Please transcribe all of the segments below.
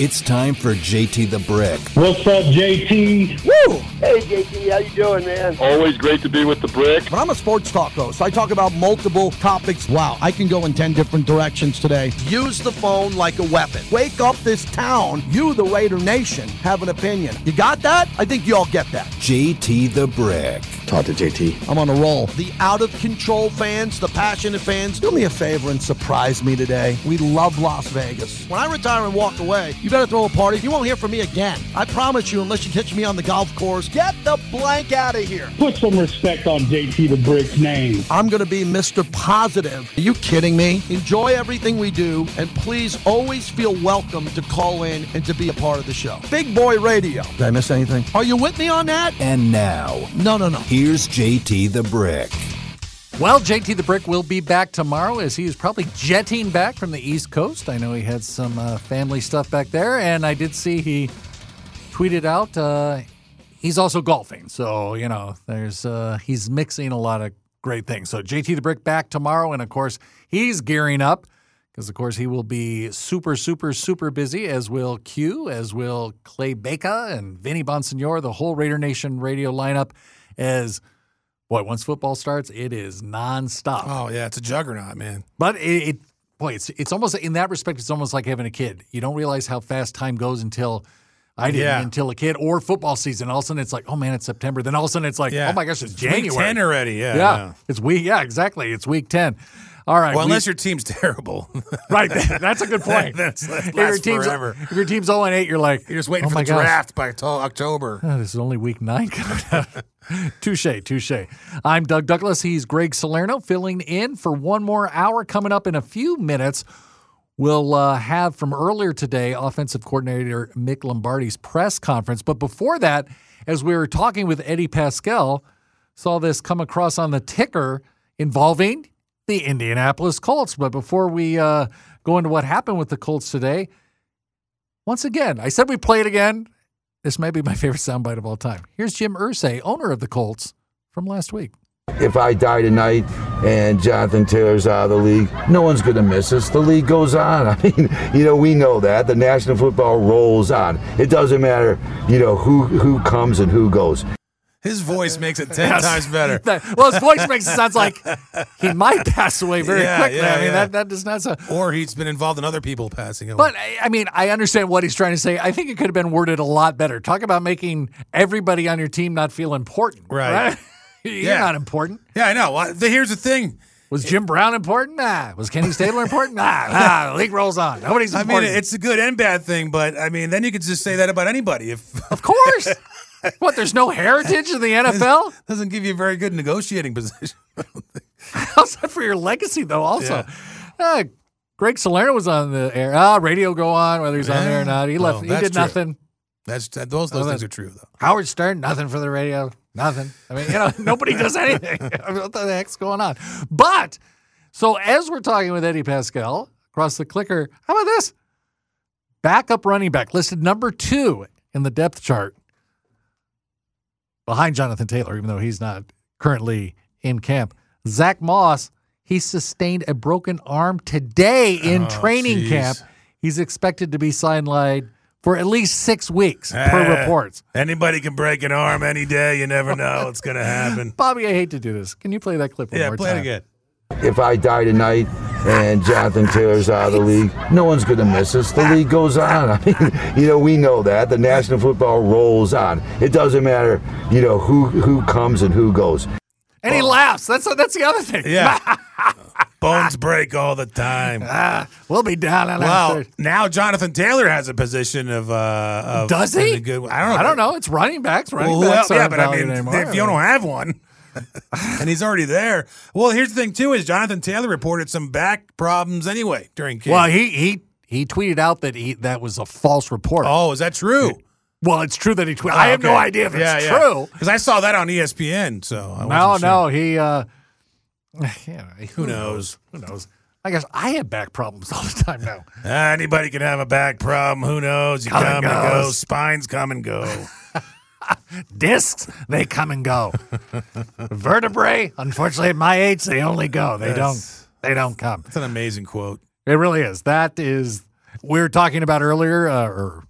It's time for JT the Brick. What's up, JT? Woo! Hey, JT, how you doing, man? Always great to be with the Brick. But I'm a sports talk host. So I talk about multiple topics. Wow, I can go in 10 different directions today. Use the phone like a weapon. Wake up this town. You, the Raider Nation, have an opinion. You got that? I think you all get that. JT the Brick. Talk to JT. I'm on a roll. The out of control fans, the passionate fans, do me a favor and surprise me today. We love Las Vegas. When I retire and walk away, you better throw a party. You won't hear from me again. I promise you, unless you catch me on the golf course. Get the blank out of here. Put some respect on JT the Brick's name. I'm going to be Mr. Positive. Are you kidding me? Enjoy everything we do, and please always feel welcome to call in and to be a part of the show. Big Boy Radio. Did I miss anything? Are you with me on that? And now, No, no, no. Here's JT the Brick. Well, JT the Brick will be back tomorrow as he is probably jetting back from the East Coast. I know he had some uh, family stuff back there, and I did see he tweeted out uh, he's also golfing. So, you know, there's uh, he's mixing a lot of great things. So, JT the Brick back tomorrow, and of course, he's gearing up because, of course, he will be super, super, super busy, as will Q, as will Clay Baker and Vinny Bonsignore, the whole Raider Nation radio lineup, as boy, once football starts, it is nonstop. Oh yeah, it's a juggernaut, man. But it, it boy, it's it's almost in that respect, it's almost like having a kid. You don't realize how fast time goes until I didn't Yeah. until a kid or football season. All of a sudden, it's like, oh man, it's September. Then all of a sudden, it's like, Yeah. oh my gosh, it's, It's January. Week ten already. Yeah. yeah, yeah. it's week. Yeah, exactly. It's week ten. All right. Well, we- unless your team's terrible, right, that's a good point. That's- that If your team's forever. if your team's zero and eight, you're like, you're just waiting oh for the gosh. draft by October. Oh, this is only week nine coming up. touche, touche. I'm Doug Douglas. He's Greg Salerno filling in for one more hour coming up in a few minutes. We'll uh, have from earlier today offensive coordinator Mick Lombardi's press conference. But before that, as we were talking with Eddie Paskal, saw this come across on the ticker involving the Indianapolis Colts. But before we uh, go into what happened with the Colts today, once again, I said we play it again. This may be my favorite soundbite of all time. Here's Jim Irsay, owner of the Colts, from last week. If I die tonight and Jonathan Taylor's out of the league, no one's going to miss us. The league goes on. I mean, you know, we know that. The National Football rolls on. It doesn't matter, you know, who who comes and who goes. His voice makes it ten times better. Well, his voice makes it sounds like he might pass away very Yeah, quickly. yeah, I mean, yeah. that, that does not sound. Or he's been involved in other people passing away. But I I mean, I understand what he's trying to say. I think it could have been worded a lot better. Talk about making everybody on your team not feel important. Right. You're Yeah. not important. yeah, I know. Well, here's the thing. Was Jim Brown important? Nah. Was Kenny Stabler important? Nah. Nah. The league rolls on. Nobody's important. I mean, it's a good and bad thing, but I mean, then you could just say that about anybody. If of course. what? There's no heritage in the NFL. doesn't give you a very good negotiating position. How's that for your legacy, though? Also, uh, Greg Salerno was on the air. Ah, radio go on whether he's on there or not. He left. He did true. nothing. That's that, those those Oh, things are true though. Howard Stern, nothing for the radio. Nothing. I mean, you know, nobody does anything. what the heck's going on? But so as we're talking with Eddie Paskal across the clicker, how about this? Backup running back listed number two in the depth chart behind Jonathan Taylor, even though he's not currently in camp. Zach Moss, he sustained a broken arm today in Oh, training jeez. camp. He's expected to be sidelined for at least six weeks per Eh, reports. Anybody can break an arm any day. You never know what's going to happen. Bobby, I hate to do this. Can you play that clip one yeah, more play time? it again. If I die tonight and Jonathan Taylor's out of the league, no one's going to miss us. The league goes on. I mean, you know, we know that. The National Football rolls on. It doesn't matter, you know, who who comes and who goes. And he laughs. That's that's the other thing. Yeah. Bones break all the time. Ah, we'll be down on Well, that. now Jonathan Taylor has a position of. Uh, of Does he? Good, I don't know. I don't know. It's running backs. Running Well, who backs else? Yeah, aren't but I valued mean, anymore. if you don't have one, and he's already there. Well, here's the thing too: is Jonathan Taylor reported some back problems anyway during camp. well, he he he tweeted out that he that was a false report. oh, is that true? Well, it's true that he tweeted. I have no idea if it's true. because I saw that on ESPN. So I No, sure. no, he. uh yeah, who, knows? Who knows? I guess I have back problems all the time now. Anybody can have a back problem. Who knows? You Come come, and go. Spines come and go. Discs, they come and go. Vertebrae, unfortunately, at my age, they only go. They That's- don't. They don't come. That's an amazing quote. It really is. That is. we were talking about earlier, uh, or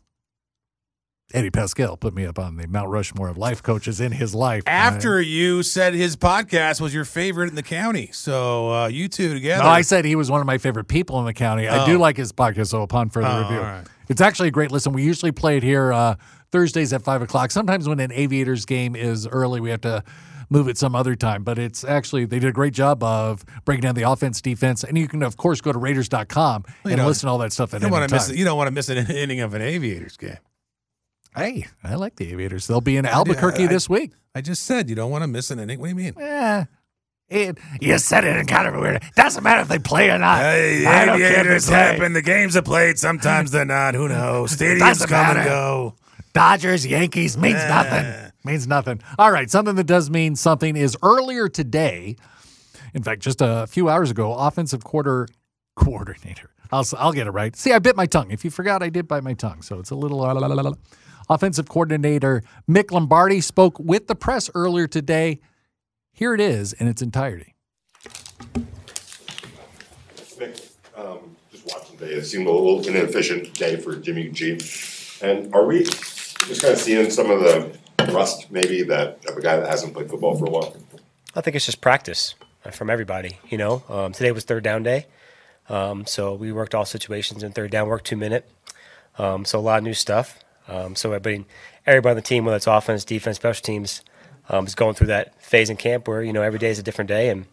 Eddie Paskal put me up on the Mount Rushmore of life coaches in his life. After you said his podcast was your favorite in the county, so uh, you two together. No, I said he was one of my favorite people in the county. I do Oh. like his podcast, so upon further Oh, review. all right. It's actually a great listen. We usually play it here uh, Thursdays at 5 o'clock. Sometimes when an Aviators game is early, we have to move it some other time. But it's actually, they did a great job of breaking down the offense, defense. And you can, of course, go to Raiders.com you and listen to all that stuff at you don't any want to miss. You don't want to miss an inning of an Aviators game. Hey, I like the Aviators. They'll be in Albuquerque I- this week. I just said you don't want to miss an inning. What do you mean? Yeah. It, you said it in kind of a weird. Doesn't matter if they play or not. Hey, I don't care if they Aviators happen. The games are played. Sometimes they're not. Who knows? Stadiums come and go. Dodgers, Yankees means nothing. Means nothing. All right, something that does mean something is earlier today. In fact, just a few hours ago, offensive quarter coordinator. I'll I'll get it right. See, I bit my tongue. If you forgot, I did bite my tongue, so it's a little. la, la, la, la, la. Offensive coordinator Mick Lombardi spoke with the press earlier today. Here it is in its entirety. Nick, um, just watching today, it seemed a little inefficient day for Jimmy G. And are we just kind of seeing some of the rust maybe that of a guy that hasn't played football for a while? I think it's just practice uh, from everybody. You know, um, today was third down day, um, so we worked all situations in third down, work two minute. Um, so a lot of new stuff. Um, so everybody, everybody on the team, whether it's offense, defense, special teams, um, is going through that phase in camp where you know every day is a different day, and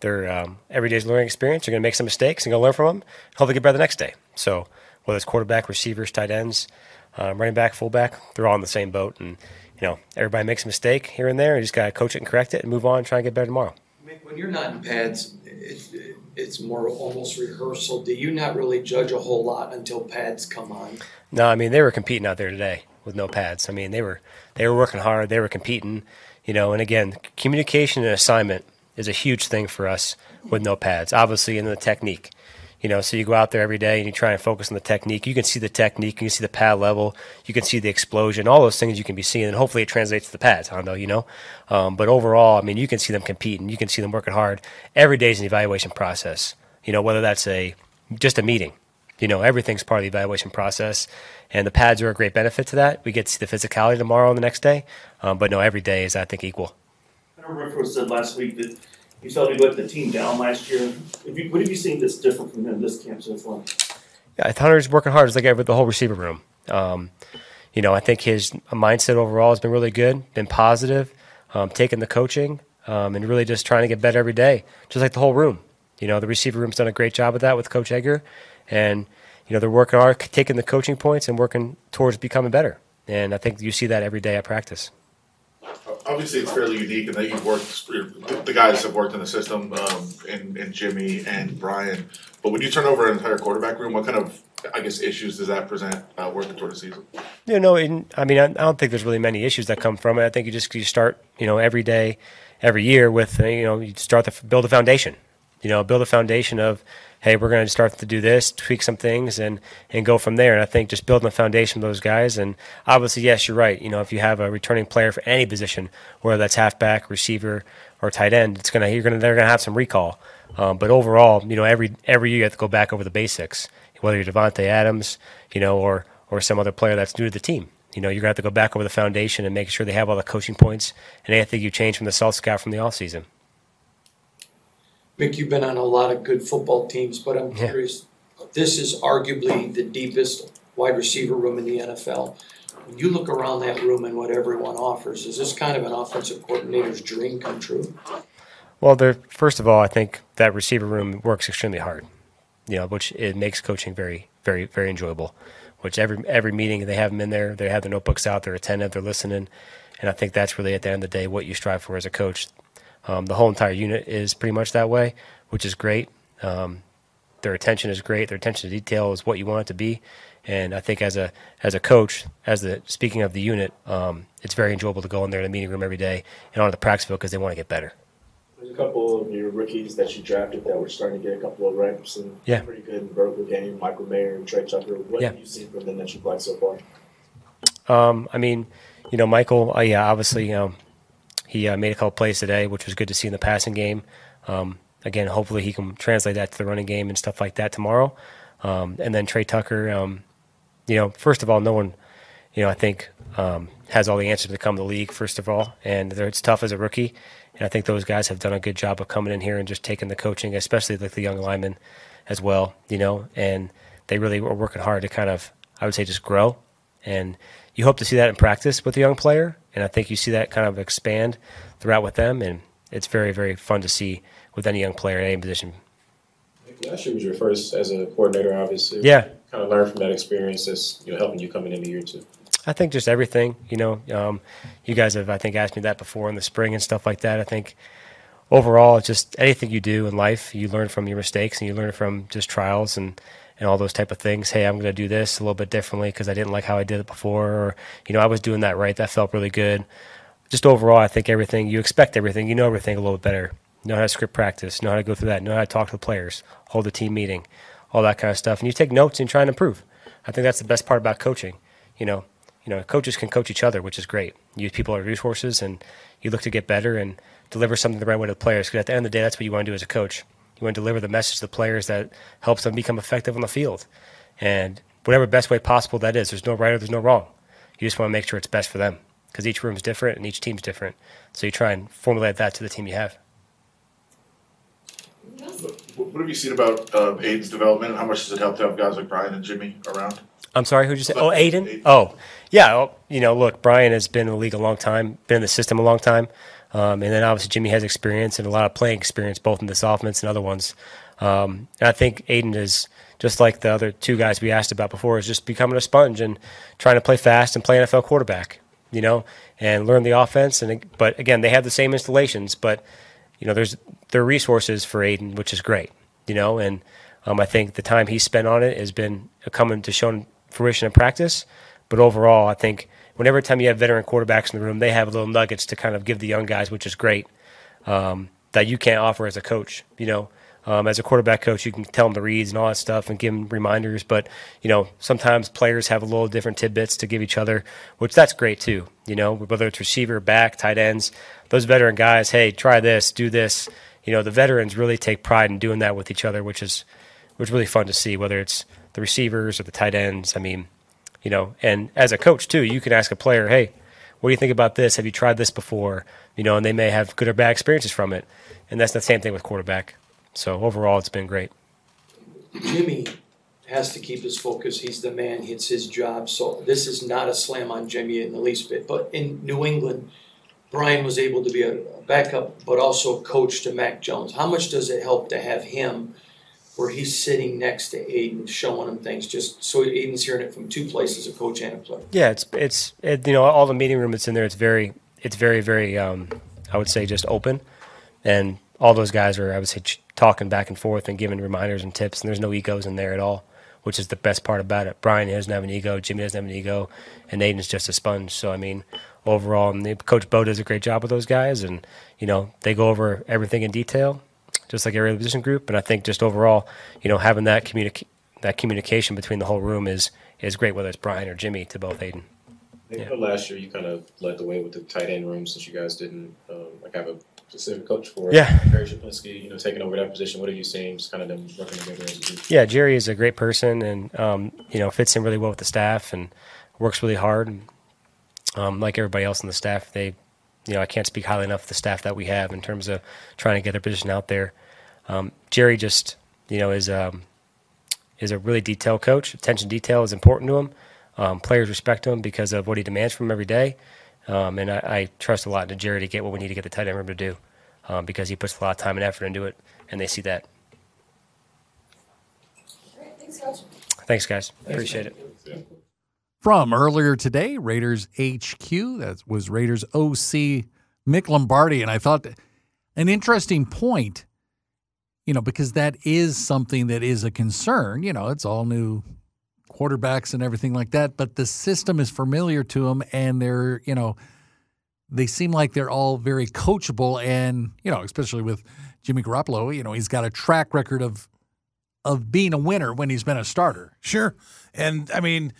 they're um, every day's learning experience. You're going to make some mistakes and go learn from them. Hopefully, get better the next day. So whether it's quarterback, receivers, tight ends, um, running back, fullback, they're all in the same boat, and you know everybody makes a mistake here and there. You just got to coach it and correct it, and move on and try and get better tomorrow. Mick, When you're not in pads, it's, it's more almost rehearsal. Do you not really judge a whole lot until pads come on? No, I mean they were competing out there today with no pads. I mean they were they were working hard. They were competing, you know. And again, communication and assignment is a huge thing for us with no pads. Obviously, in the technique, you know. So you go out there every day and you try and focus on the technique. You can see the technique. You can see the pad level. You can see the explosion. All those things you can be seeing, and hopefully it translates to the pads. Know, you know. Um, but overall, I mean, you can see them competing. You can see them working hard. Every day is an evaluation process. You know, whether that's a just a meeting you know, everything's part of the evaluation process, and the pads are a great benefit to that. We get to see the physicality tomorrow and the next day, um, but no, every day is I think equal. I know Renfrow said last week that you felt he let the team down last year. You, what have you seen that's different from him this camp so far? Yeah, Hunter's working hard. It's like with the whole receiver room. Um, you know, I think his mindset overall has been really good, been positive, um, taking the coaching, um, and really just trying to get better every day, just like the whole room. You know, the receiver room's done a great job with that with Coach Edgar, and you know they're working hard, taking the coaching points and working towards becoming better. And I think you see that every day at practice. Obviously, it's fairly unique in that you've worked. The guys have worked in the system, um, in, in Jimmy and Brian. But when you turn over an entire quarterback room, what kind of, I guess, issues does that present uh, working toward the season? You know, in, I mean, I, I don't think there's really many issues that come from it. I think you just you start, you know, every day, every year with, you know, you start to build a foundation. You know, build a foundation of, hey, we're going to start to do this, tweak some things, and and go from there. And I think just building a foundation of those guys. And obviously, yes, you're right. You know, if you have a returning player for any position, whether that's halfback, receiver, or tight end, it's gonna you're gonna they're gonna have some recall. Um, but overall, you know, every every year you have to go back over the basics. Whether you're Davante Adams, you know, or or some other player that's new to the team. You know, you're gonna have to go back over the foundation and make sure they have all the coaching points and anything you change from the self scout from the off season. Mick, you've been on a lot of good football teams, but I'm Yeah. curious. This is arguably the deepest wide receiver room in the NFL. When you look around that room and what everyone offers, is this kind of an offensive coordinator's dream come true? Well, there. First of all, I think that receiver room works extremely hard. You know, which it makes coaching very, very, very enjoyable. Which every every meeting they have them in there, they have their notebooks out, they're attentive, they're listening, and I think that's really at the end of the day what you strive for as a coach. Um, the whole entire unit is pretty much that way, which is great. Um, their attention is great. Their attention to detail is what you want it to be, and I think as a as a coach, as the speaking of the unit, um, it's very enjoyable to go in there in the meeting room every day and on the practice field because they want to get better. There's a couple of your rookies that you drafted that were starting to get a couple of reps and Yeah. pretty good in vertical game. Michael Mayer and Tre Tucker. What Yeah. have you seen from them that you've liked so far? Um, I mean, you know, Michael, uh, yeah, obviously, um, he uh, made a couple plays today, which was good to see in the passing game. Um, again, hopefully he can translate that to the running game and stuff like that tomorrow. Um, and then Tre Tucker, um, you know, first of all, no one, you know, I think um, has all the answers to come to the league. First of all, and it's tough as a rookie. And I think those guys have done a good job of coming in here and just taking the coaching, especially like the young linemen as well. You know, and they really are working hard to kind of, I would say, just grow. And you hope to see that in practice with a young player, and I think you see that kind of expand throughout with them, and it's very, very fun to see with any young player at any position. Last year was your first as a coordinator, obviously. Yeah. Kind of learn from that experience that's you know helping you coming into the year two. I think just everything, you know. Um, you guys have, I think, asked me that before in the spring and stuff like that. I think overall, just anything you do in life, you learn from your mistakes and you learn from just trials and, and all those type of things. Hey, I'm going to do this a little bit differently because I didn't like how I did it before, or you know, I was doing that right. That felt really good. Just overall, I think everything you expect everything, you know everything a little bit better. Know how to script practice, know how to go through that, know how to talk to the players, hold a team meeting, all that kind of stuff, and you take notes and try and improve. I think that's the best part about coaching. You know, you know, coaches can coach each other, which is great. You use people as resources, and you look to get better and deliver something the right way to the players. Because at the end of the day, that's what you want to do as a coach. You want to deliver the message to the players that helps them become effective on the field, and whatever best way possible that is. There's no right or there's no wrong. You just want to make sure it's best for them because each room is different and each team's different. So you try and formulate that to the team you have. What have you seen about uh, Aidan's development? How much does it help to have guys like Brian and Jimmy around? I'm sorry, who'd you say? Oh, Aidan? Oh, yeah. well, You know, look, Brian has been in the league a long time, been in the system a long time. Um, and then obviously Jimmy has experience and a lot of playing experience, both in this offense and other ones. Um, and I think Aidan is just like the other two guys we asked about before, is just becoming a sponge and trying to play fast and play NFL quarterback, you know, and learn the offense. And but again, they have the same installations, but you know, there's there are resources for Aidan, which is great, you know, and um, I think the time he's spent on it has been coming to show fruition in practice. But overall, I think whenever time you have veteran quarterbacks in the room, they have little nuggets to kind of give the young guys, which is great, um, that you can't offer as a coach. You know, um, as a quarterback coach, you can tell them the reads and all that stuff and give them reminders. But you know, sometimes players have a little different tidbits to give each other, which that's great too. You know, whether it's receiver, back, tight ends, those veteran guys. Hey, try this, do this. You know, the veterans really take pride in doing that with each other, which is which is really fun to see. Whether it's the receivers or the tight ends. I mean, you know, and as a coach too, you can ask a player, "Hey, what do you think about this? Have you tried this before?" You know, and they may have good or bad experiences from it. And that's the same thing with quarterback. So overall, it's been great. Jimmy has to keep his focus. He's the man. It's his job. So this is not a slam on Jimmy in the least bit. But in New England, Brian was able to be a backup, but also coach to Mac Jones. How much does it help to have him where he's sitting next to Aidan, showing him things, just so Aidan's hearing it from two places, a coach and a player? Yeah, it's it's it, you know all the meeting room that's in there. It's very it's very very um, I would say just open, and all those guys are I would say talking back and forth and giving reminders and tips. And there's no egos in there at all, which is the best part about it. Brian doesn't have an ego, Jimmy doesn't have an ego, and Aidan's just a sponge. So I mean, overall, and the, Coach Bo does a great job with those guys, and you know they go over everything in detail, just like every other position group. And I think just overall, you know, having that communic- that communication between the whole room is is great, whether it's Brian or Jimmy to both Aidan. I think last year you kind of led the way with the tight end room since you guys didn't um, like have a specific coach for it. Yeah. Jerry Schuplinski, you know, taking over that position. What are you seeing? Just kind of them working together as a group. Yeah, Jerry is a great person, and um, you know fits in really well with the staff and works really hard. And um, like everybody else in the staff, they, you know, I can't speak highly enough of the staff that we have in terms of trying to get their position out there. Um, Jerry just, you know, is um, is a really detailed coach. Attention detail is important to him. Um, players respect him because of what he demands from him every day. Um, and I, I trust a lot to Jerry to get what we need to get the tight end room to do um, because he puts a lot of time and effort into it, and they see that. Thanks, Coach. Thanks, guys. Appreciate it. From earlier today, Raiders HQ, that was Raiders OC Mick Lombardi. And I thought an interesting point, you know, because that is something that is a concern. You know, it's all new quarterbacks and everything like that, but the system is familiar to them and they're, you know, they seem like they're all very coachable and, you know, especially with Jimmy Garoppolo, you know, he's got a track record of of being a winner when he's been a starter. Sure. And I mean,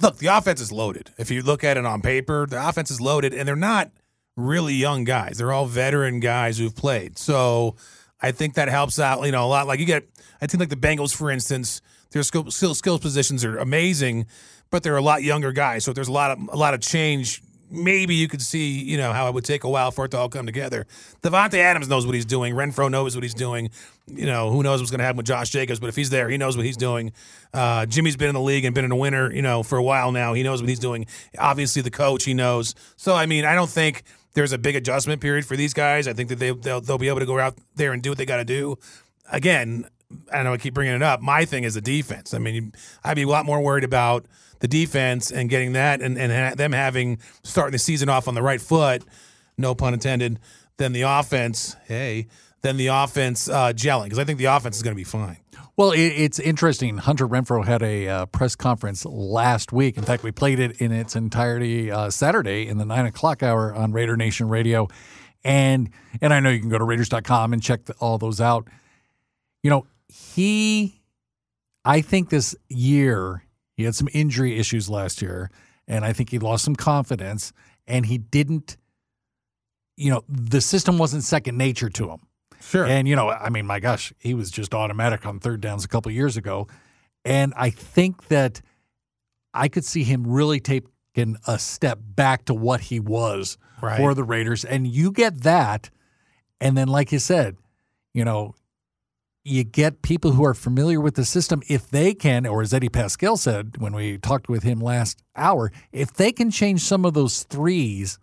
look, the offense is loaded. If you look at it on paper, the offense is loaded, and they're not really young guys. They're all veteran guys who've played. So I think that helps out, you know, a lot. Like you get, I think like the Bengals, for instance, their skill, skill skills positions are amazing, but they're a lot younger guys. So there's a lot of a lot of change, maybe you could see, you know, how it would take a while for it to all come together. Davante Adams knows what he's doing. Renfrow knows what he's doing. You know, who knows what's going to happen with Josh Jacobs, but if he's there, he knows what he's doing. Uh, Jimmy's been in the league and been in a winner, you know, for a while now. He knows what he's doing. Obviously, the coach, he knows. So, I mean, I don't think there's a big adjustment period for these guys. I think that they, they'll, they'll be able to go out there and do what they got to do. Again, I know I keep bringing it up. My thing is the defense. I mean, I'd be a lot more worried about the defense and getting that and, and them having starting the season off on the right foot, no pun intended, then the offense, hey, then the offense uh, gelling. Because I think the offense is going to be fine. Well, it, it's interesting. Hunter Renfrow had a uh, press conference last week. In fact, we played it in its entirety uh, Saturday in the nine o'clock hour on Raider Nation Radio, and and I know you can go to Raiders.com and check the, all those out. You know, he, I think this year he had some injury issues last year, and I think he lost some confidence, and he didn't. You know, the system wasn't second nature to him. Sure. And, you know, I mean, my gosh, he was just automatic on third downs a couple years ago. And I think that I could see him really taking a step back to what he was Right. for the Raiders. And you get that. And then, like you said, you know, you get people who are familiar with the system if they can, or as Eddie Paskal said when we talked with him last hour, if they can change some of those threes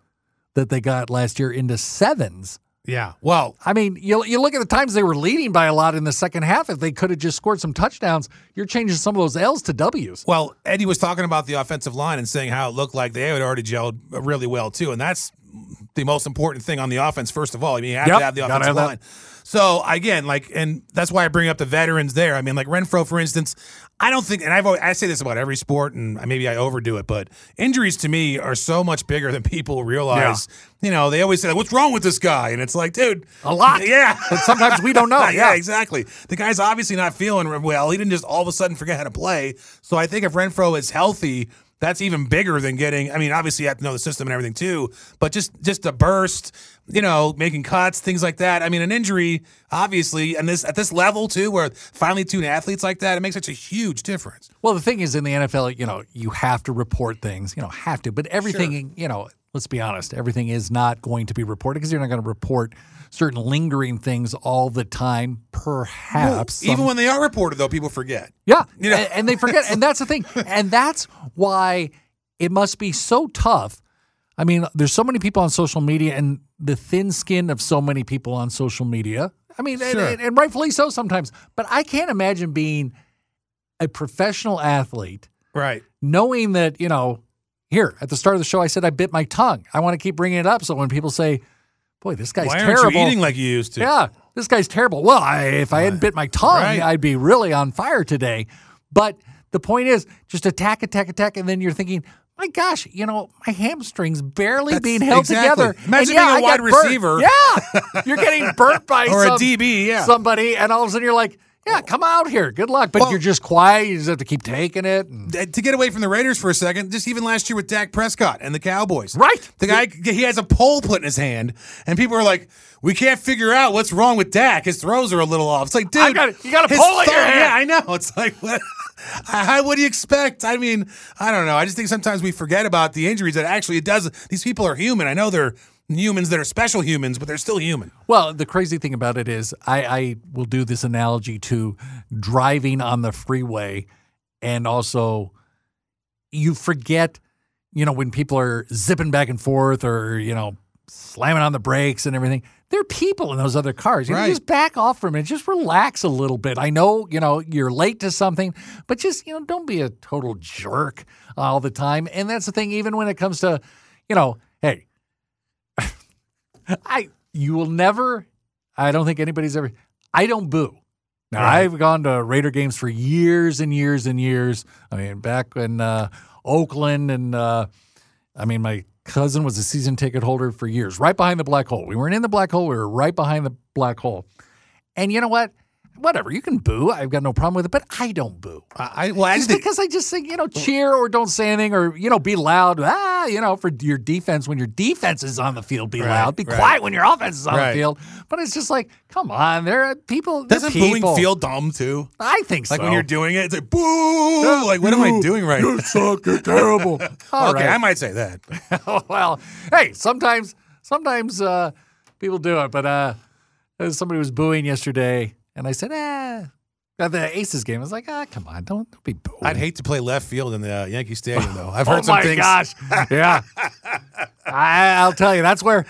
that they got last year into sevens. Yeah. Well, I mean, you you look at the times they were leading by a lot in the second half. If they could have just scored some touchdowns, you're changing some of those L's to W's. Well, Eddie was talking about the offensive line and saying how it looked like they had already gelled really well too, and that's the most important thing on the offense. First of all, I mean, you have Yep, to have the offensive have that. So again, like, and that's why I bring up the veterans there. I mean, like Renfrow, for instance, I don't think, and I've always, I say this about every sport, and maybe I overdo it, but injuries to me are so much bigger than people realize. You know, they always say, "What's wrong with this guy?" And it's like, dude, A lot. yeah. But sometimes we don't know. yeah, Yeah. exactly. The guy's obviously not feeling well. He didn't just all of a sudden forget how to play. So I think if Renfrow is healthy, that's even bigger than getting. I mean, obviously you have to know the system and everything too, but just just a burst, you know, making cuts, things like that. I mean, an injury, obviously, and this at this level too, where finally two athletes like that, it makes such a huge difference. Well, the thing is, in the NFL, you know, you have to report things. You know, have to. But everything, you know, let's be honest, everything is not going to be reported because you're not going to report certain lingering things all the time. Perhaps Even Some- when they are reported, though, people forget. Yeah. You know? and, and they forget. And that's the thing. And that's why it must be so tough. I mean, there's so many people on social media and the thin skin of so many people on social media. I mean, and- Sure. and, and rightfully so sometimes. But I can't imagine being a professional athlete Right. knowing that, you know, here at the start of the show, I said I bit my tongue. I want to keep bringing it up. So when people say, boy, this guy's Why aren't terrible. you eating like you used to? Yeah, this guy's terrible. Well, I, if I hadn't bit my tongue, Right. I'd be really on fire today. But the point is, just attack, attack, attack, and then you're thinking, my gosh, you know, my hamstrings barely That's- being held exactly. together. Imagine yeah, being a I wide receiver. Yeah, you're getting burnt by Or a DB, yeah. somebody, and all of a sudden you're like, yeah, come out here, good luck. But Well- you're just quiet. You just have to keep taking it. and- to get away from the Raiders for a second, just even last year with Dak Prescott and the Cowboys. Right. The guy, he has a pole put in his hand, and people are like, we can't figure out what's wrong with Dak. His throws are a little off. It's like, dude, got- you got a pole in your hand. Yeah, I know. It's like, what? How, what do you expect? I mean, I don't know. I just think sometimes we forget about the injuries that actually it does. These people are human. I know they're humans that are special humans, but they're still human. Well, the crazy thing about it is, I, I will do this analogy to driving on the freeway, and also you forget, you know, when people are zipping back and forth or you know slamming on the brakes and everything. There are people in those other cars. You know, just back off from it. Just relax a little bit. I know, you know, you're late to something, but just, you know, don't be a total jerk all the time. And that's the thing, even when it comes to, you know, hey, I you will never I don't think anybody's ever I don't boo. Now Right. I've gone to Raider games for years and years and years. I mean back in uh, Oakland and uh, I mean my cousin was a season ticket holder for years, right behind the black hole. We weren't in the black hole, we were right behind the black hole. And you know what? Whatever. You can boo. I've got no problem with it, but I don't boo. I, well, I just just think, because I just think you know cheer or don't say anything or you know be loud. Ah, you know for your defense when your defense is on the field, be Right, loud. Be right. quiet when your offense is on Right. the field. But it's just like, come on, there are people. doesn't people. booing feel dumb too? I think so Like when you're doing it, it's like boo. like what am I doing right? You suck. You're terrible. Okay, right. I might say that. well, hey, sometimes sometimes uh, people do it, but uh, somebody was booing yesterday, and I said, eh. At the Aces game, I was like, ah, come on, don't, don't be booing. I'd hate to play left field in the uh, Yankee Stadium though. I've oh heard some my things. gosh, yeah. I, I'll tell you, that's where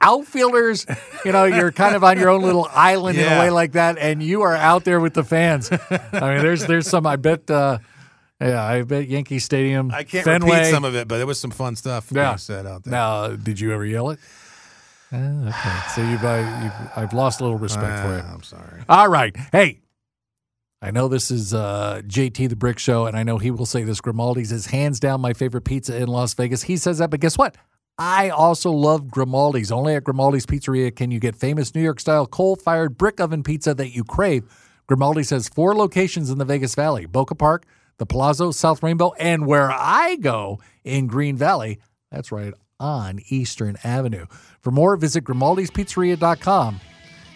outfielders, you know, you're kind of on your own little island in a way like that, and you are out there with the fans. I mean, there's there's some. I bet. Uh, yeah, I bet Yankee Stadium. I can't Fenway, repeat some of it, but there was some fun stuff Yeah. being said out there. Now, did you ever yell it? Uh, okay, so you've, uh, you've I've lost a little respect for you. I'm sorry. All right, hey. I know this is uh, JT the Brick Show, and I know he will say this. Grimaldi's is hands down my favorite pizza in Las Vegas. He says that, but guess what? I also love Grimaldi's. Only at Grimaldi's Pizzeria can you get famous New York style coal fired brick oven pizza that you crave. Grimaldi's has four locations in the Vegas Valley Boca Park, the Palazzo, South Rainbow, and where I go in Green Valley. That's right on Eastern Avenue. For more, visit Grimaldi'sPizzeria.com.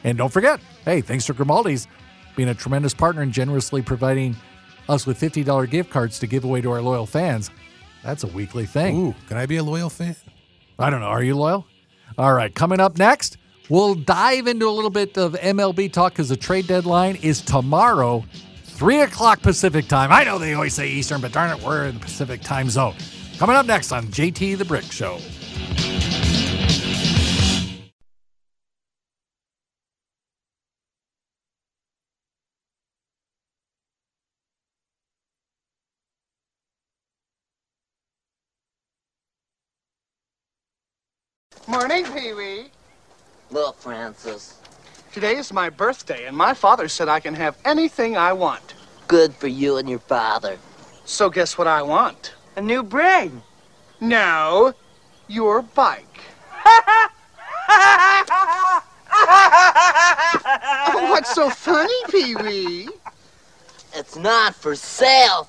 And don't forget, hey, thanks to Grimaldi's being a tremendous partner and generously providing us with $50 gift cards to give away to our loyal fans. That's a weekly thing. Ooh, can I be a loyal fan? I don't know. Are you loyal? All right. Coming up next, we'll dive into a little bit of MLB talk because the trade deadline is tomorrow, 3 o'clock Pacific time. I know they always say Eastern, but darn it, we're in the Pacific time zone. Coming up next on JT the Brick Show. Morning, Pee Wee. Look, Francis. Today is my birthday, and my father said I can have anything I want. Good for you and your father. So guess what I want? A new brain. No, your bike. Oh, what's so funny, Pee Wee? It's not for sale,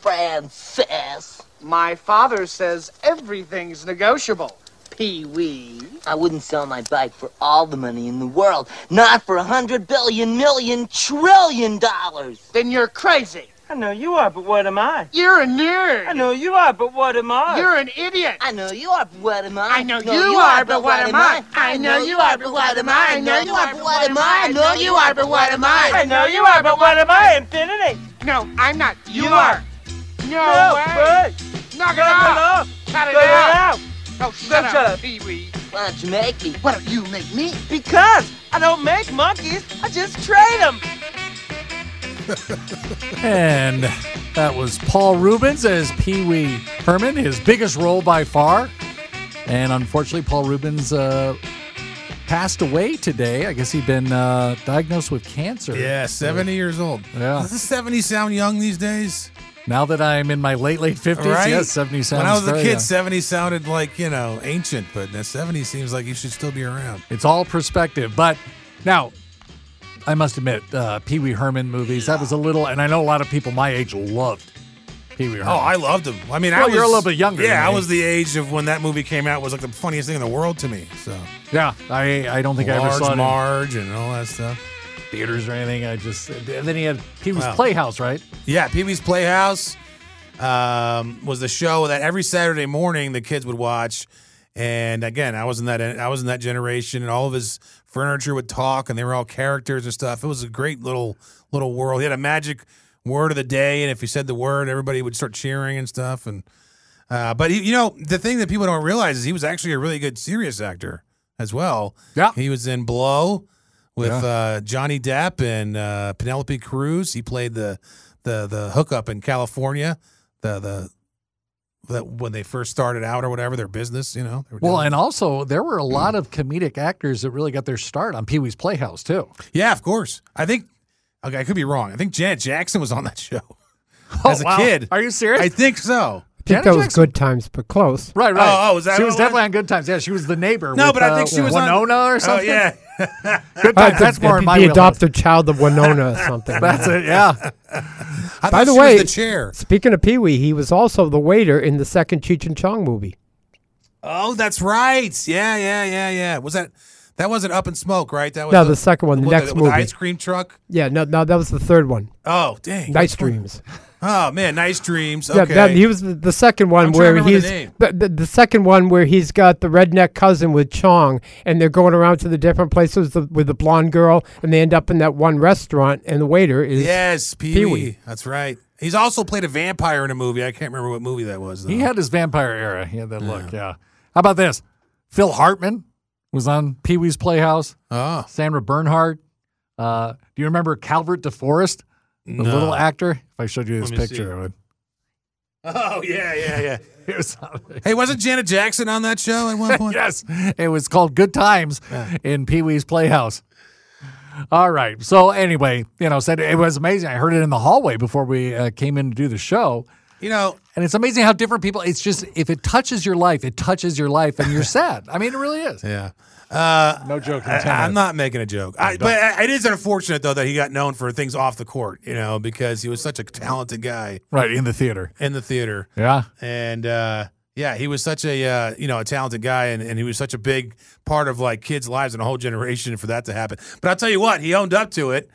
Francis. My father says everything's negotiable. Pee Wee. I wouldn't sell my bike for all the money in the world. Not for a hundred billion million trillion dollars. Then you're crazy. I know you are, but what am I? You're a nerd. I know you are, but what am I? You're an idiot. I know you are, but what am I? I know you are, but what am I? I know you are, but what am I? I know you are, but what am I? I know you are, but what am I? I know you are, but what am I? Infinity. No, I'm not. You, You are. are. No, No, way. Knock it off. Cut it out. out. Oh, shut Shut up, up. Pee Wee. Why don't you make me? Why don't you make me? Because I don't make monkeys. I just trade them. And that was Paul Reubens as Pee Wee Herman, his biggest role by far. And unfortunately, Paul Reubens uh, passed away today. I guess he'd been uh, diagnosed with cancer. Yeah, 70 years old. Yeah. Does the 70 sound young these days? Now that I'm in my late, late 50s, Right? yes, 70 sounds When I was a kid, young. 70 sounded like, you know, ancient, but the 70 seems like you should still be around. It's all perspective. But now, I must admit, uh, Pee Wee Herman movies, that was a little, and I know a lot of people my age loved Pee Wee Herman. Oh, I loved him. I mean, I Well, was you're a little bit younger Yeah, I was the age of when that movie came out. It was like the funniest thing in the world to me. So Yeah, I, I don't think I ever saw it Marge and all that stuff. theaters or anything. I just, and then he had Pee Wee's Wow. Playhouse, right? Yeah, Pee Wee's Playhouse um, was the show that every Saturday morning the kids would watch. And again, I was in that I was in that generation, and all of his furniture would talk, and they were all characters and stuff. It was a great little little world. He had a magic word of the day, and if he said the word, everybody would start cheering and stuff. And uh, but he, you know, the thing that people don't realize is he was actually a really good serious actor as well. Yeah, he was in Blow with Yeah. uh, Johnny Depp and uh, Penelope Cruz. He played the the the hookup in California. The the that when they first started out or whatever their business, you know. Well, and also there were a lot of comedic actors that really got their start on Pee Wee's Playhouse too. yeah, of course. I think okay, I could be wrong. I think Janet Jackson was on that show Oh, as a wow. kid. Are you serious? I think so. Janet that was Jackson. good times, but close. Right, right. Oh, oh, was that She what was it was? definitely on Good Times. Yeah, she was the neighbor. No, with, but I think uh, she was on- Winona or Oh, something. yeah. Good Uh, Times. That's more in the, my the wheelhouse. adopted child of Winona or something. That's it. Yeah. I By thought the she way, was the chair. speaking of Pee Wee, he was also the waiter in the second Cheech and Chong movie. Oh, that's right. Yeah, yeah, yeah, yeah. Was that that wasn't Up in Smoke, right? That was No, the second one, the with next with the movie. ice cream truck. Yeah, no, no, that was the third one. Oh, dang. Nice Which one? Dreams. Oh man, nice dreams. Yeah, Okay. that, he was the, the second one I'm where he's the the, the, the second one where he's got the redneck cousin with Chong, and they're going around to the different places the, with the blonde girl, and they end up in that one restaurant, and the waiter is yes, Pee Pee-wee. That's right. He's also played a vampire in a movie. I can't remember what movie that was. Though. He had his vampire era. He had that look. Yeah. How about this? Phil Hartman was on Pee Wee's Playhouse. Oh. Sandra Bernhard. Uh, do you remember Calvert DeForest, the No. little actor? If I showed you this picture, see. I would. Oh yeah, yeah, yeah. It hey, wasn't Janet Jackson on that show at one point? yes, it was called Good Times in Pee Wee's Playhouse. All right. So anyway, you know, said it was amazing. I heard it in the hallway before we uh, came in to do the show. You know, and it's amazing how different people. It's just if it touches your life, it touches your life, and you're sad. I mean, it really is. Yeah. Uh, no joke. I, am not making a joke. I, but it is unfortunate though that he got known for things off the court. You know, because he was such a talented guy. Right in the theater. In the theater. Yeah. And uh, yeah, he was such a uh, you know a talented guy, and, and he was such a big part of like kids' lives and a whole generation for that to happen. But I'll tell you what, he owned up to it.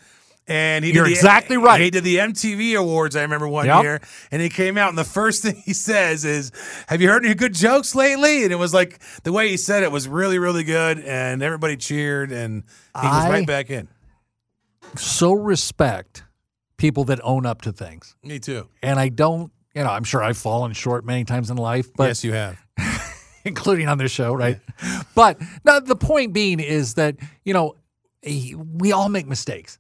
And he You're did the, exactly right. He did the MTV Awards. I remember one Yep. year, and he came out, and the first thing he says is, "Have you heard any good jokes lately?" And it was like the way he said it was really, really good, and everybody cheered, and he was I- right back in. So respect people that own up to things. Me too. And I don't, you know, I'm sure I've fallen short many times in life, but yes, you have. including on this show, right? But no, the point being is that you know we all make mistakes,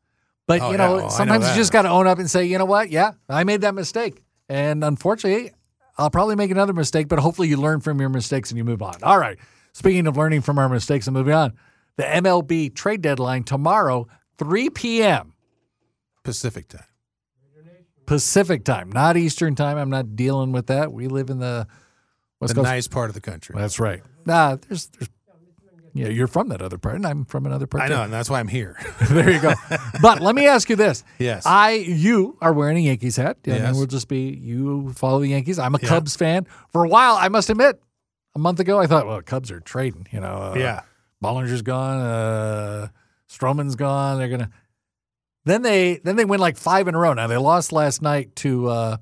but Oh, you yeah, know well, I know sometimes you just got to own up and say, you know what, yeah, I made that mistake, and unfortunately, I'll probably make another mistake, but hopefully you learn from your mistakes and you move on. All right. Speaking of learning from our mistakes and moving on, the MLB trade deadline tomorrow, 3 p.m. Pacific time. Pacific time, not Eastern time. I'm not dealing with that. We live in the West the Coast. nice part of the country. That's right. Nah, there's, there's, yeah, you're from that other part, and I'm from another part. I too. know, and that's why I'm here. there you go. But let me ask you this: Yes. I, you are wearing a Yankees hat. and Yes. we'll just be you follow the Yankees. I'm a Yeah. Cubs fan. For a while, I must admit, a month ago, I thought, well, Cubs are trading. You know, uh, Yeah. Bellinger's gone, uh, Stroman's gone. They're gonna. Then they then they win like five in a row. Now they lost last night to uh,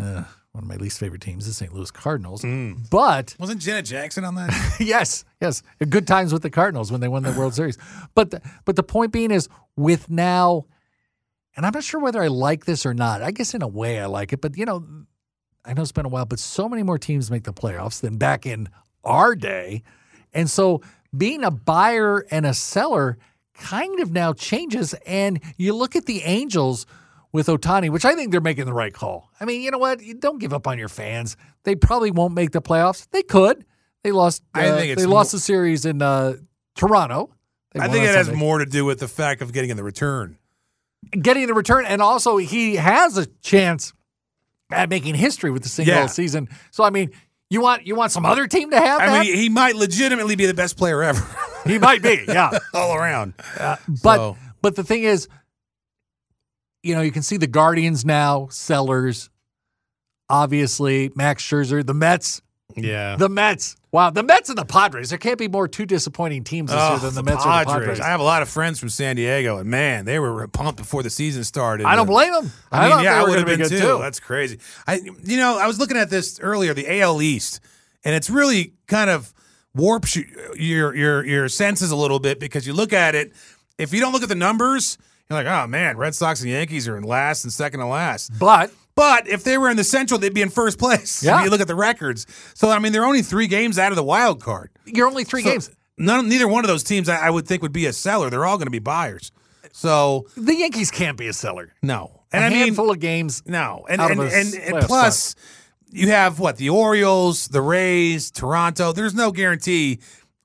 uh, one of my least favorite teams, the St. Louis Cardinals. Mm. But Wasn't Janet Jackson on that? yes, yes, good times with the Cardinals when they won the World Series. But the, but the point being is with now, and I'm not sure whether I like this or not. I guess in a way I like it, but you know, I know it's been a while, but so many more teams make the playoffs than back in our day, and so being a buyer and a seller kind of now changes. And you look at the Angels with Ohtani, which I think they're making the right call. I mean, you know what? You don't give up on your fans. They probably won't make the playoffs. They could. They lost. I uh, think it's they lost mo- the series in uh, Toronto. They I think it has more to do with the fact of getting in the return. getting the return, and also he has a chance at making history with the single Yeah. season. So I mean, you want you want some other team to have I that? mean, he might legitimately be the best player ever. he might be, yeah. all around. Uh, but So- but the thing is, you know, you can see the Guardians now, sellers. Obviously, Max Scherzer, the Mets, Yeah. the Mets. Wow, the Mets and the Padres. There can't be more two disappointing teams this year Oh, than the, the Mets or the Padres. I have a lot of friends from San Diego, and man, they were pumped before the season started. I don't blame them. I, I mean, yeah, I would have been be too. good, too. That's crazy. I, you know, I was looking at this earlier, the AL East, and it's really kind of warps you- your your your senses a little bit because you look at it. If you don't look at the numbers, you're like, oh man, Red Sox and Yankees are in last and second to last. But but if they were in the Central, they'd be in first place. Yeah. If you look at the records. So I mean, they're only three games out of the wild card. You're only three So games. None, neither one of those teams I, I would think would be a seller. They're all going to be buyers. So The Yankees can't be a seller. no, And a I mean, handful of games. no, and and, and, and plus, you have what the Orioles, the Rays, Toronto. There's no guarantee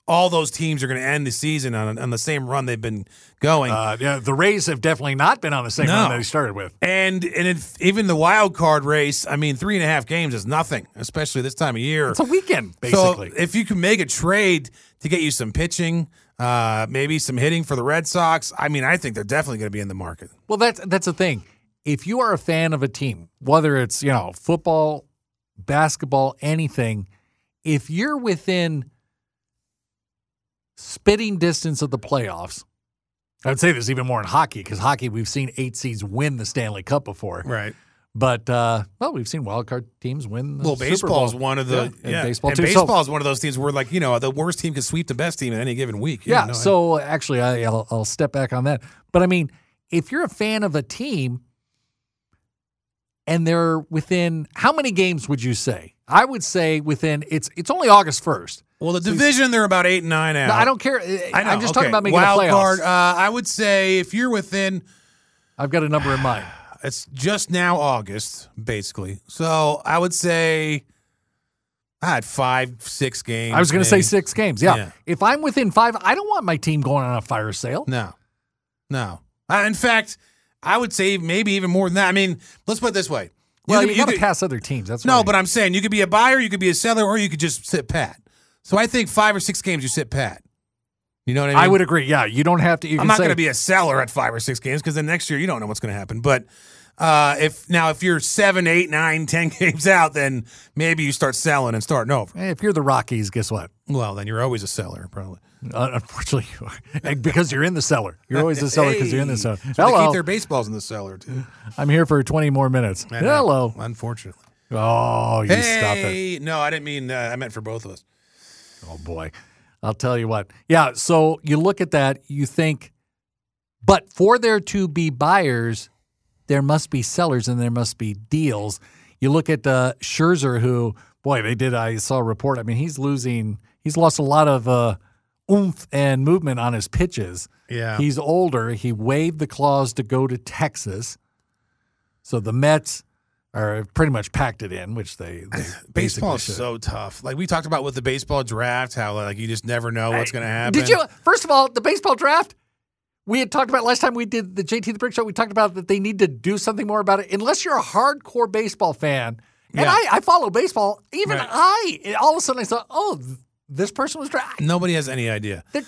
all those teams are going to end the season on, on the same run they've been going. Uh, yeah, the Rays have definitely not been on the same No. run that he started with. And and if, even the wild card race, I mean, three and a half games is nothing, especially this time of year. It's a weekend, basically. So if you can make a trade to get you some pitching, uh, maybe some hitting for the Red Sox, I mean, I think they're definitely going to be in the market. Well, that's that's the thing. If you are a fan of a team, whether it's you know football, basketball, anything, if you're within spitting distance of the playoffs, I would say this even more in hockey because hockey we've seen eight seeds win the Stanley Cup before, right? But uh, well, we've seen wild card teams win. The Well, baseball is one of the yeah, yeah, and baseball and too. baseball So- is one of those teams where like you know the worst team can sweep the best team in any given week. Yeah. no, I- so actually, I, I'll, I'll step back on that. But I mean, if you're a fan of a team and they're within how many games would you say? I would say within it's it's only August first. well, the division they're about eight and nine out. No, I don't care. I know, I'm just talking about making wild the playoffs. card. Uh, I would say if you're within, I've got a number in mind. It's just now August, basically. So I would say I had five, six games. I was going to say six games. Yeah. Yeah. If I'm within five, I don't want my team going on a fire sale. No, no. Uh, in fact, I would say maybe even more than that. I mean, let's put it this way. Well, could- you, got to could- pass other teams. That's No, right. but I'm saying you could be a buyer, you could be a seller, or you could just sit pat. So I think five or six games you sit pat. You know what I mean? I would agree. Yeah, you don't have to. You I'm not going to be a seller at five or six games because then next year you don't know what's going to happen. But uh, if now if you're seven, eight, nine, ten games out, then maybe you start selling and starting over. Hey, if you're the Rockies, guess what? Well, then you're always a seller, probably. Uh, unfortunately. And because you're in the cellar. You're always the seller because you're in the cellar. Hey, so they keep their baseballs in the cellar too. I'm here for 20 more minutes. I know, Hello. Unfortunately. Oh, you stop it. No, I didn't mean. Uh, I meant for both of us. Oh boy. I'll tell you what. Yeah, so you look at that, you think but for there to be buyers, there must be sellers and there must be deals. You look at uh, Scherzer, who, boy, they did. I saw a report. I mean, he's losing, he's lost a lot of uh, oomph and movement on his pitches. Yeah. He's older. He waived the clause to go to Texas. So the Mets are pretty much packed it in, which they, they Baseball is should. so tough. Like we talked about with the baseball draft, how like you just never know what's going to happen. Did you? First of all, the baseball draft. We had talked about last time we did the JT the Brick Show. We talked about that they need to do something more about it. Unless you're a hardcore baseball fan, and Yeah. I, I follow baseball. Even Right. I, all of a sudden, I thought, oh, this person was drafted. Nobody has any idea. T-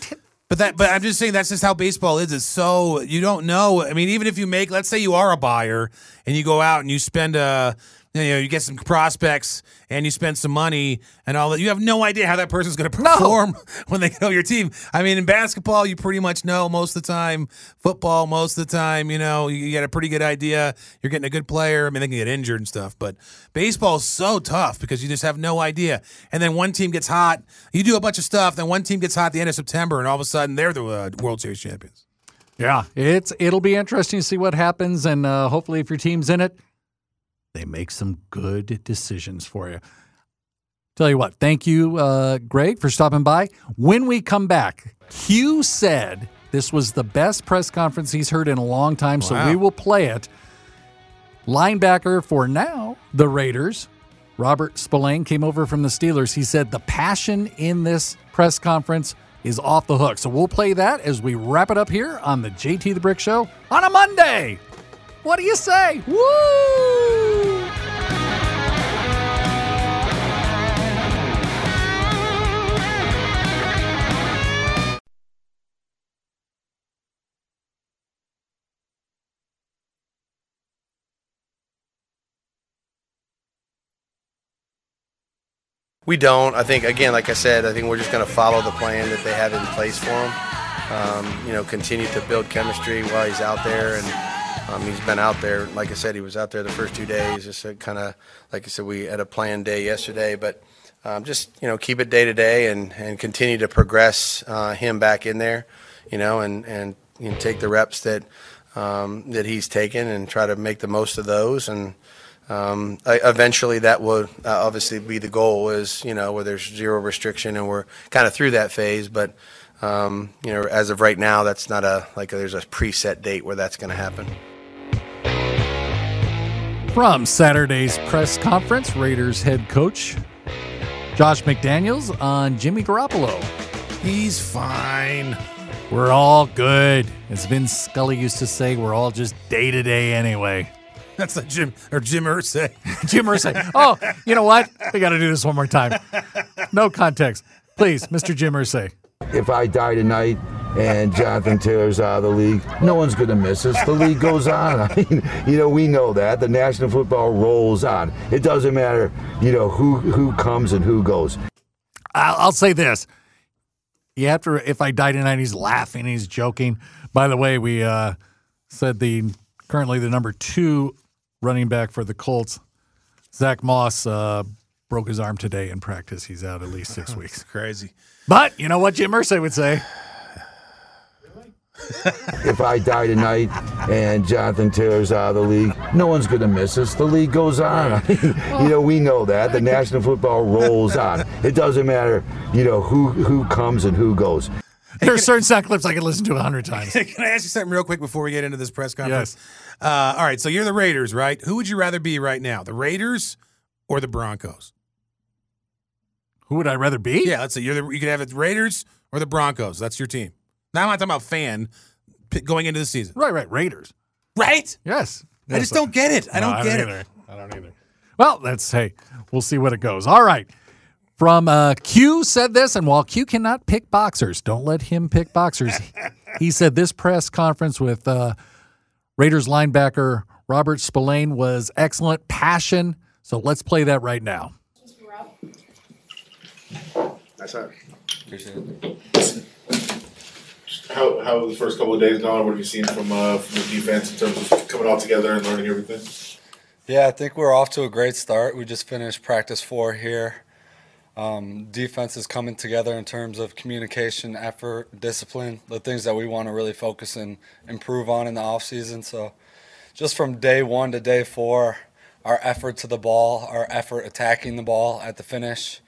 But that, but I'm just saying that's just how baseball is. It's so you don't know. I mean, even if you make, let's say you are a buyer and you go out and you spend a, you know, you get some prospects and you spend some money and all that. You have no idea how that person's going to perform when they go to your team. I mean, in basketball, you pretty much know most of the time. Football, most of the time, you know, you get a pretty good idea. You're getting a good player. I mean, they can get injured and stuff, but baseball is so tough because you just have no idea. And then one team gets hot. You do a bunch of stuff. Then one team gets hot at the end of September, and all of a sudden they're the uh, World Series champions. Yeah, it's it'll be interesting to see what happens, and uh, hopefully, if your team's in it, they make some good decisions for you. Tell you what, thank you, uh, Greg, for stopping by. When we come back, Q said this was the best press conference he's heard in a long time, so we will play it. Linebacker for now, the Raiders, Robert Spillane came over from the Steelers. He said the passion in this press conference is off the hook. So we'll play that as we wrap it up here on the JT the Brick Show on a Monday. What do you say? Woo! We don't. I think again, like I said, I think we're just going to follow the plan that they have in place for him. Um, you know, continue to build chemistry while he's out there, and um, he's been out there. Like I said, he was out there the first two days. Just kind of, like I said, we had a planned day yesterday, but um, just you know, keep it day to day and and continue to progress uh, him back in there. You know, and and you know, take the reps that um, that he's taken and try to make the most of those and. Um, I- eventually, that will uh, obviously be the goal. Is you know where there's zero restriction and we're kind of through that phase. But um, you know, as of right now, that's not a like there's a preset date where that's going to happen. From Saturday's press conference, Raiders head coach Josh McDaniels on Jimmy Garoppolo. He's fine. We're all good. As Vince Scully used to say, we're all just day to day anyway. That's the Jim or Jim Irsay. Jim Irsay. Oh, you know what? We got to do this one more time. No context. Please, Mr. Jim Irsay. If I die tonight and Jonathan Taylor's out of the league, no one's going to miss us. The league goes on. I mean, you know, we know that. The National Football rolls on. It doesn't matter, you know, who who comes and who goes. I'll, I'll say this. You have to, if I die tonight, he's laughing, he's joking. By the way, we uh, said the currently the number two running back for the Colts, Zach Moss, uh, broke his arm today in practice. He's out at least six weeks. Crazy. But you know what Jim Irsay would say? if I die tonight and Jonathan Taylor's out of the league, no one's going to miss us. The league goes on. You know, we know that. The National Football rolls on. It doesn't matter, you know, who who comes and who goes. There are certain sound clips I can listen to a hundred times. Can I ask you something real quick before we get into this press conference? Uh, all right, so you're the Raiders, right? Who would you rather be right now, the Raiders or the Broncos? Who would I rather be? Yeah, let's say you're the you could have the Raiders or the Broncos. That's your team. Now I'm not talking about fan p- going into the season. Right, right. Raiders. Right? Yes. I just don't get it. I No, don't get it. either. I don't either. Well, that's hey, we'll see what it goes. All right. From uh, Q said this, and while Q cannot pick boxers, don't let him pick boxers. he said this press conference with uh, Raiders linebacker Robert Spillane was excellent, passion. So let's play that right now. That's it. How how have the first couple of days gone? What have you seen from uh, from the defense in terms of coming all together and learning everything? Yeah, I think we're off to a great start. We just finished practice four here. Um, defense is coming together in terms of communication, effort, discipline, the things that we want to really focus and improve on in the offseason. So, just from day one to day four, our effort to the ball, our effort attacking the ball at the finish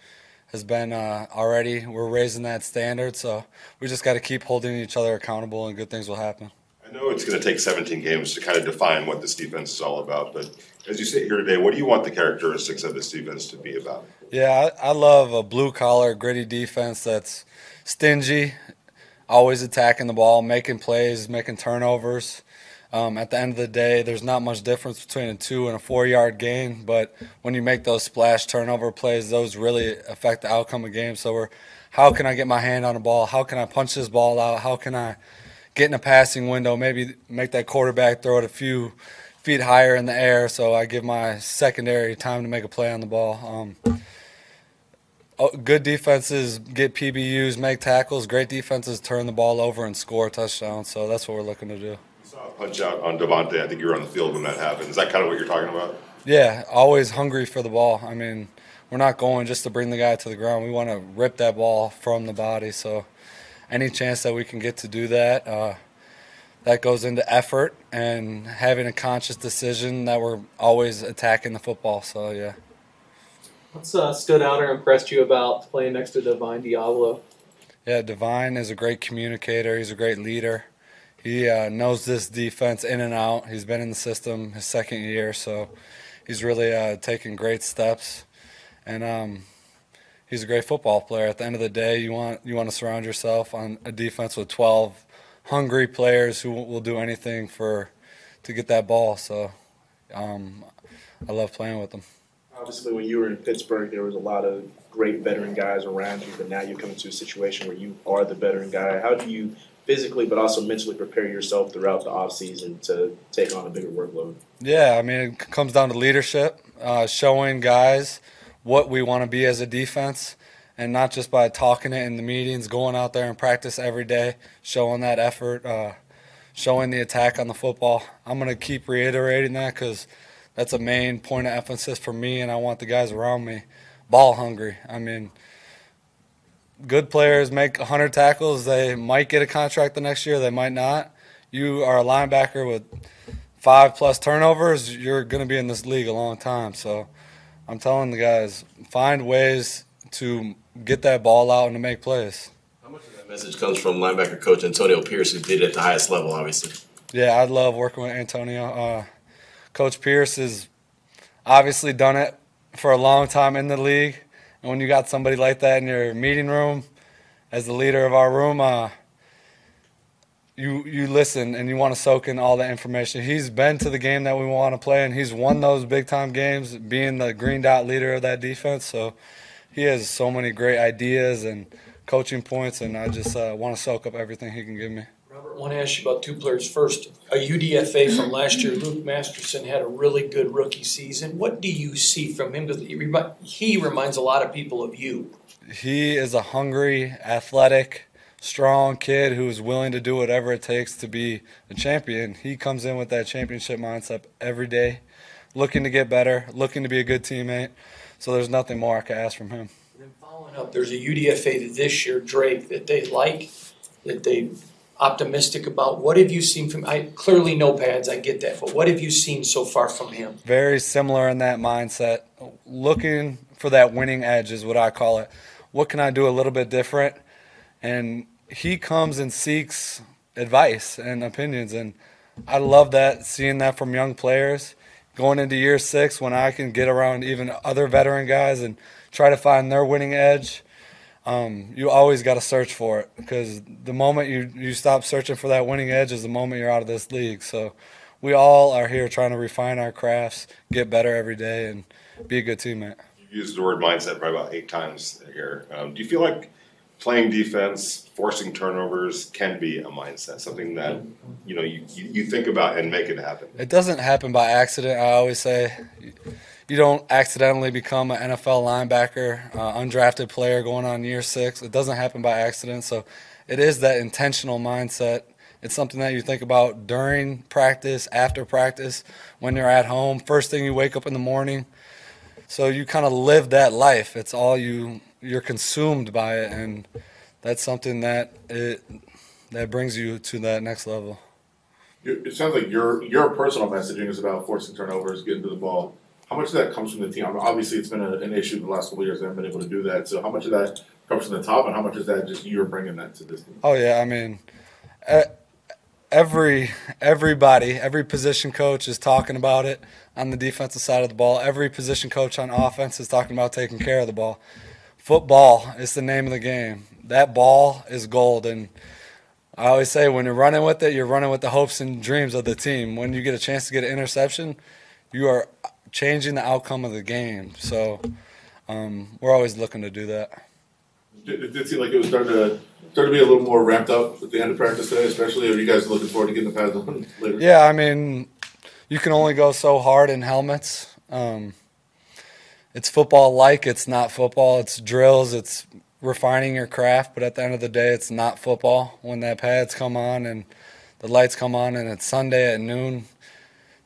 has been uh, already, we're raising that standard. So, we just got to keep holding each other accountable and good things will happen. I know it's going to take 17 games to kind of define what this defense is all about, but as you sit here today, what do you want the characteristics of this defense to be about? Yeah, I, I love a blue collar, gritty defense that's stingy, always attacking the ball, making plays, making turnovers. Um, at the end of the day, there's not much difference between a two and a four yard gain, but when you make those splash turnover plays, those really affect the outcome of games. So we're, how can I get my hand on the ball? How can I punch this ball out? How can I get in a passing window? Maybe make that quarterback throw it a few feet higher in the air, so I give my secondary time to make a play on the ball. Um, oh, good defenses get PBUs, make tackles. Great defenses turn the ball over and score touchdowns. So that's what we're looking to do. You saw a Punch out on Davante. I think you were on the field when that happened. Is that kind of what you're talking about? Yeah, always hungry for the ball. I mean, we're not going just to bring the guy to the ground. We want to rip that ball from the body. So, any chance that we can get to do that, uh, that goes into effort and having a conscious decision that we're always attacking the football. So, yeah. What's uh, stood out or impressed you about playing next to Divine Deablo? Yeah, Divine is a great communicator. He's a great leader. He uh, knows this defense in and out. He's been in the system his second year, so he's really uh, taken great steps. And um, he's a great football player. At the end of the day, you want you want to surround yourself on a defense with 12 hungry players who will do anything for to get that ball. So um, I love playing with them. Obviously, when you were in Pittsburgh, there was a lot of great veteran guys around you, but now you're coming to a situation where you are the veteran guy. How do you physically but also mentally prepare yourself throughout the offseason to take on a bigger workload? Yeah, I mean, it comes down to leadership, uh, showing guys what we want to be as a defense, and not just by talking it in the meetings, going out there and practice every day, showing that effort, uh, showing the attack on the football. I'm going to keep reiterating that because that's a main point of emphasis for me, and I want the guys around me ball hungry. I mean, good players make 100 tackles. They might get a contract the next year, they might not. You are a linebacker with five plus turnovers, you're going to be in this league a long time. So I'm telling the guys, find ways to get that ball out and to make plays. How much of that message comes from linebacker coach Antonio Pierce, who did it at the highest level, obviously. Yeah, I love working with Antonio. Uh, Coach Pierce has obviously done it for a long time in the league. And when you got somebody like that in your meeting room, as the leader of our room, uh, you you listen and you want to soak in all the information. He's been to the game that we want to play, and he's won those big time games, being the green dot leader of that defense. So he has so many great ideas and coaching points, and I just uh, want to soak up everything he can give me. Robert, I want to ask you about two players. First, a UDFA from last year, Luke Masterson had a really good rookie season. What do you see from him? Because he he reminds a lot of people of you. He is a hungry, athletic, strong kid who is willing to do whatever it takes to be a champion. He comes in with that championship mindset every day, looking to get better, looking to be a good teammate. So there's nothing more I could ask from him. Then, Following up, there's a UDFA this year, Drake, that they like, that they optimistic about. What have you seen from? I clearly no pads, I get that, but what have you seen so far from him? Very similar in that mindset, looking for that winning edge is what I call it. What can I do a little bit different? And he comes and seeks advice and opinions, and I love that seeing that from young players going into year six when I can get around even other veteran guys and try to find their winning edge. Um, you always got to search for it because the moment you, you stop searching for that winning edge is the moment you're out of this league. So we all are here trying to refine our crafts, get better every day, and be a good teammate. You used the word mindset probably about eight times here. Um, do you feel like playing defense, forcing turnovers can be a mindset, something that you know you, you, think about and make it happen? It doesn't happen by accident. I always say you don't accidentally become an NFL linebacker, uh, undrafted player going on year six. It doesn't happen by accident. So it is that intentional mindset. It's something that you think about during practice, after practice, when you're at home, first thing you wake up in the morning. So you kind of live that life. It's all you you're consumed by it, and that's something that it that brings you to that next level. It sounds like your your personal messaging is about forcing turnovers, getting to the ball. How much of that comes from the team? I mean, obviously, it's been a, an issue the last couple of years. They haven't been able to do that. So, how much of that comes from the top, and how much is that just you're bringing that to this team? Oh yeah, I mean, every everybody, every position coach is talking about it on the defensive side of the ball. Every position coach on offense is talking about taking care of the ball. Football is the name of the game. That ball is gold, and I always say when you're running with it, you're running with the hopes and dreams of the team. When you get a chance to get an interception, you are changing the outcome of the game. So um, we're always looking to do that. It, it did seem like it was starting to starting to be a little more ramped up at the end of practice today, especially. Are you guys looking forward to getting the pads on later? Yeah, I mean, you can only go so hard in helmets. Um, it's football like, it's not football. It's drills, it's refining your craft, but at the end of the day, it's not football. When that pads come on and the lights come on and it's Sunday at noon,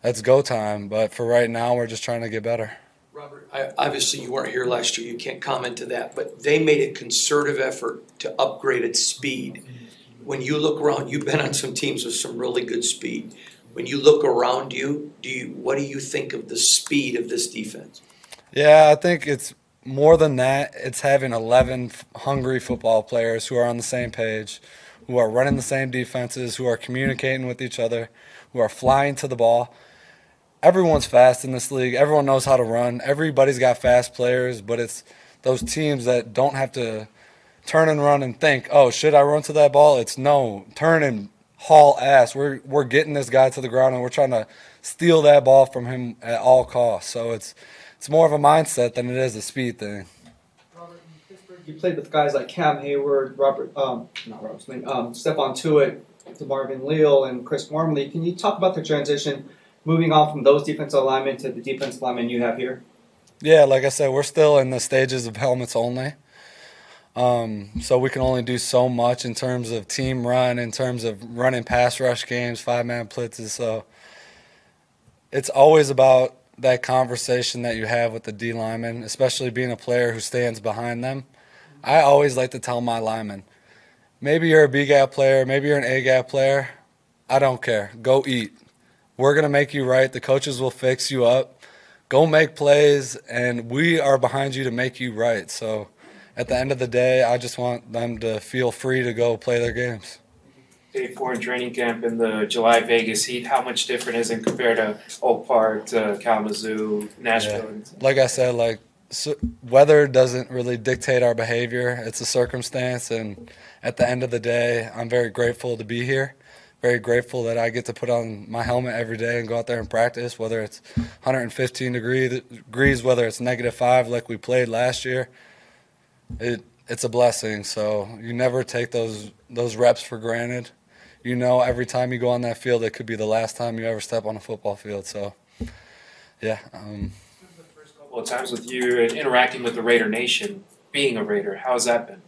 that's go time. But for right now, we're just trying to get better. Robert, I, obviously you weren't here last year, you can't comment to that, but they made a concerted effort to upgrade its speed. When you look around, you've been on some teams with some really good speed. When you look around you, do you, what do you think of the speed of this defense? Yeah, I think it's more than that. It's having 11 hungry football players who are on the same page, who are running the same defenses, who are communicating with each other, who are flying to the ball. Everyone's fast in this league. Everyone knows how to run. Everybody's got fast players, but it's those teams that don't have to turn and run and think, "Oh, should I run to that ball?" It's no, turn and haul ass. We're we're getting this guy to the ground and we're trying to steal that ball from him at all costs. So it's it's more of a mindset than it is a speed thing. Robert, you played with guys like Cam Heyward, Robert, um, not Robert Smith, um, Stephon Tuitt, DeMarvin Leal, and Chris Wormley. Can you talk about the transition moving on from those defensive linemen to the defensive linemen you have here? Yeah, like I said, we're still in the stages of helmets only. Um, so we can only do so much in terms of team run, in terms of running pass rush games, five man blitzes. So it's always about that conversation that you have with the D lineman, especially being a player who stands behind them. I always like to tell my linemen, maybe you're a B gap player, maybe you're an A gap player. I don't care. Go eat. We're going to make you right. The coaches will fix you up. Go make plays, and we are behind you to make you right. So at the end of the day, I just want them to feel free to go play their games. Day four in training camp in the July Vegas heat. How much different is it compared to Oak Park, to Kalamazoo, Nashville? Like I said, like so weather doesn't really dictate our behavior. It's a circumstance, and at the end of the day, I'm very grateful to be here. Very grateful that I get to put on my helmet every day and go out there and practice, whether it's 115 degree, degrees, whether it's negative five like we played last year. It it's a blessing. So you never take those those reps for granted. You know, every time you go on that field, it could be the last time you ever step on a football field. So, yeah. Um, couple of times with you and interacting with the Raider Nation, being a Raider. How's that been?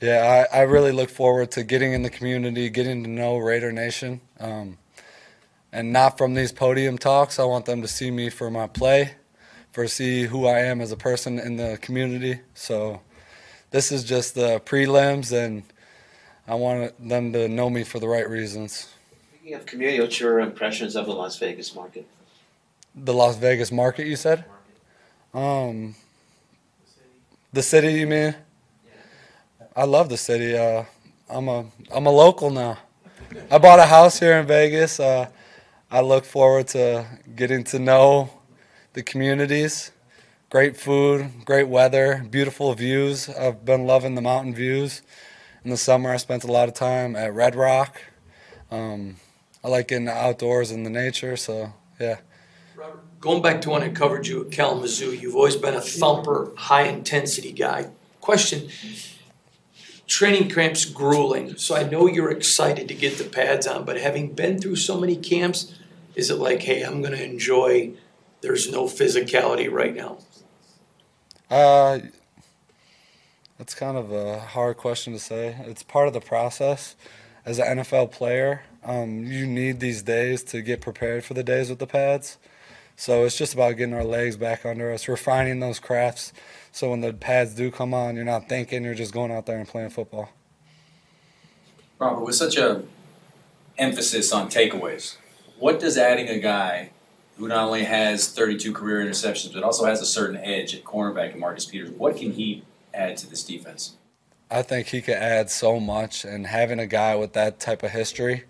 Yeah, I, I really look forward to getting in the community, getting to know Raider Nation. Um, and not from these podium talks. I want them to see me for my play, for see who I am as a person in the community. So this is just the prelims, and I want them to know me for the right reasons. Speaking of community, what's your impressions of the Las Vegas market? The Las Vegas market, you said? Um, the city, you mean? I love the city. Uh, I'm a I'm a local now. I bought a house here in Vegas. Uh, I look forward to getting to know the communities. Great food, great weather, beautiful views. I've been loving the mountain views. In the summer, I spent a lot of time at Red Rock. Um, I like getting outdoors in the nature, so yeah. Going back to when I covered you at Kalamazoo, you've always been a thumper, high intensity guy. Question Training camp's grueling, so I know you're excited to get the pads on, but having been through so many camps, is it like, hey, I'm going to enjoy, there's no physicality right now? Uh, that's kind of a hard question to say. It's part of the process. As an NFL player, um, you need these days to get prepared for the days with the pads. So it's just about getting our legs back under us, refining those crafts. So when the pads do come on, you're not thinking, you're just going out there and playing football. Robert, with such a emphasis on takeaways, what does adding a guy who not only has 32 career interceptions but also has a certain edge at cornerback and Marcus Peters, what can he add to this defense? I think he could add so much, and having a guy with that type of history,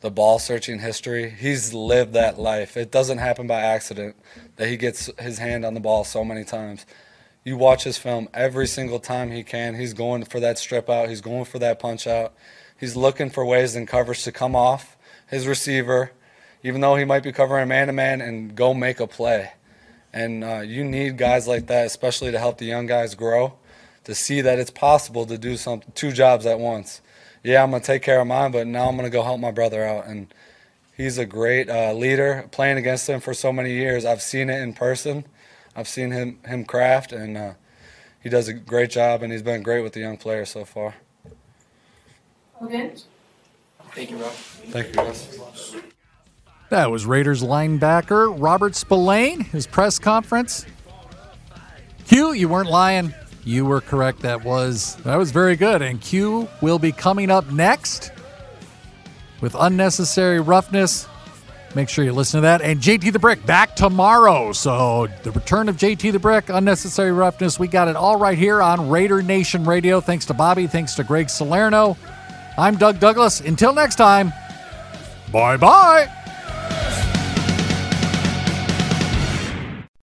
the ball searching history, he's lived that life. It doesn't happen by accident that he gets his hand on the ball so many times. You watch his film every single time he can. He's going for that strip out. He's going for that punch out. He's looking for ways in coverage to come off his receiver, even though he might be covering man to man, and go make a play. And uh, you need guys like that, especially to help the young guys grow, to see that it's possible to do some two jobs at once. Yeah, I'm gonna take care of mine, but now I'm gonna go help my brother out. And he's a great uh, leader. Playing against him for so many years, I've seen it in person I've seen him him craft, and uh, he does a great job, and he's been great with the young players so far. Okay. Thank you, Rob. Thank you, guys. That was Raiders linebacker Robert Spillane, his press conference. Q, you weren't lying. You were correct. That was that was very good. And Q will be coming up next with unnecessary roughness. Make sure you listen to that. And JT the Brick back tomorrow. So the return of JT the Brick, unnecessary roughness. We got it all right here on Raider Nation Radio. Thanks to Bobby. Thanks to Greg Salerno. I'm Doug Douglas. Until next time, bye bye.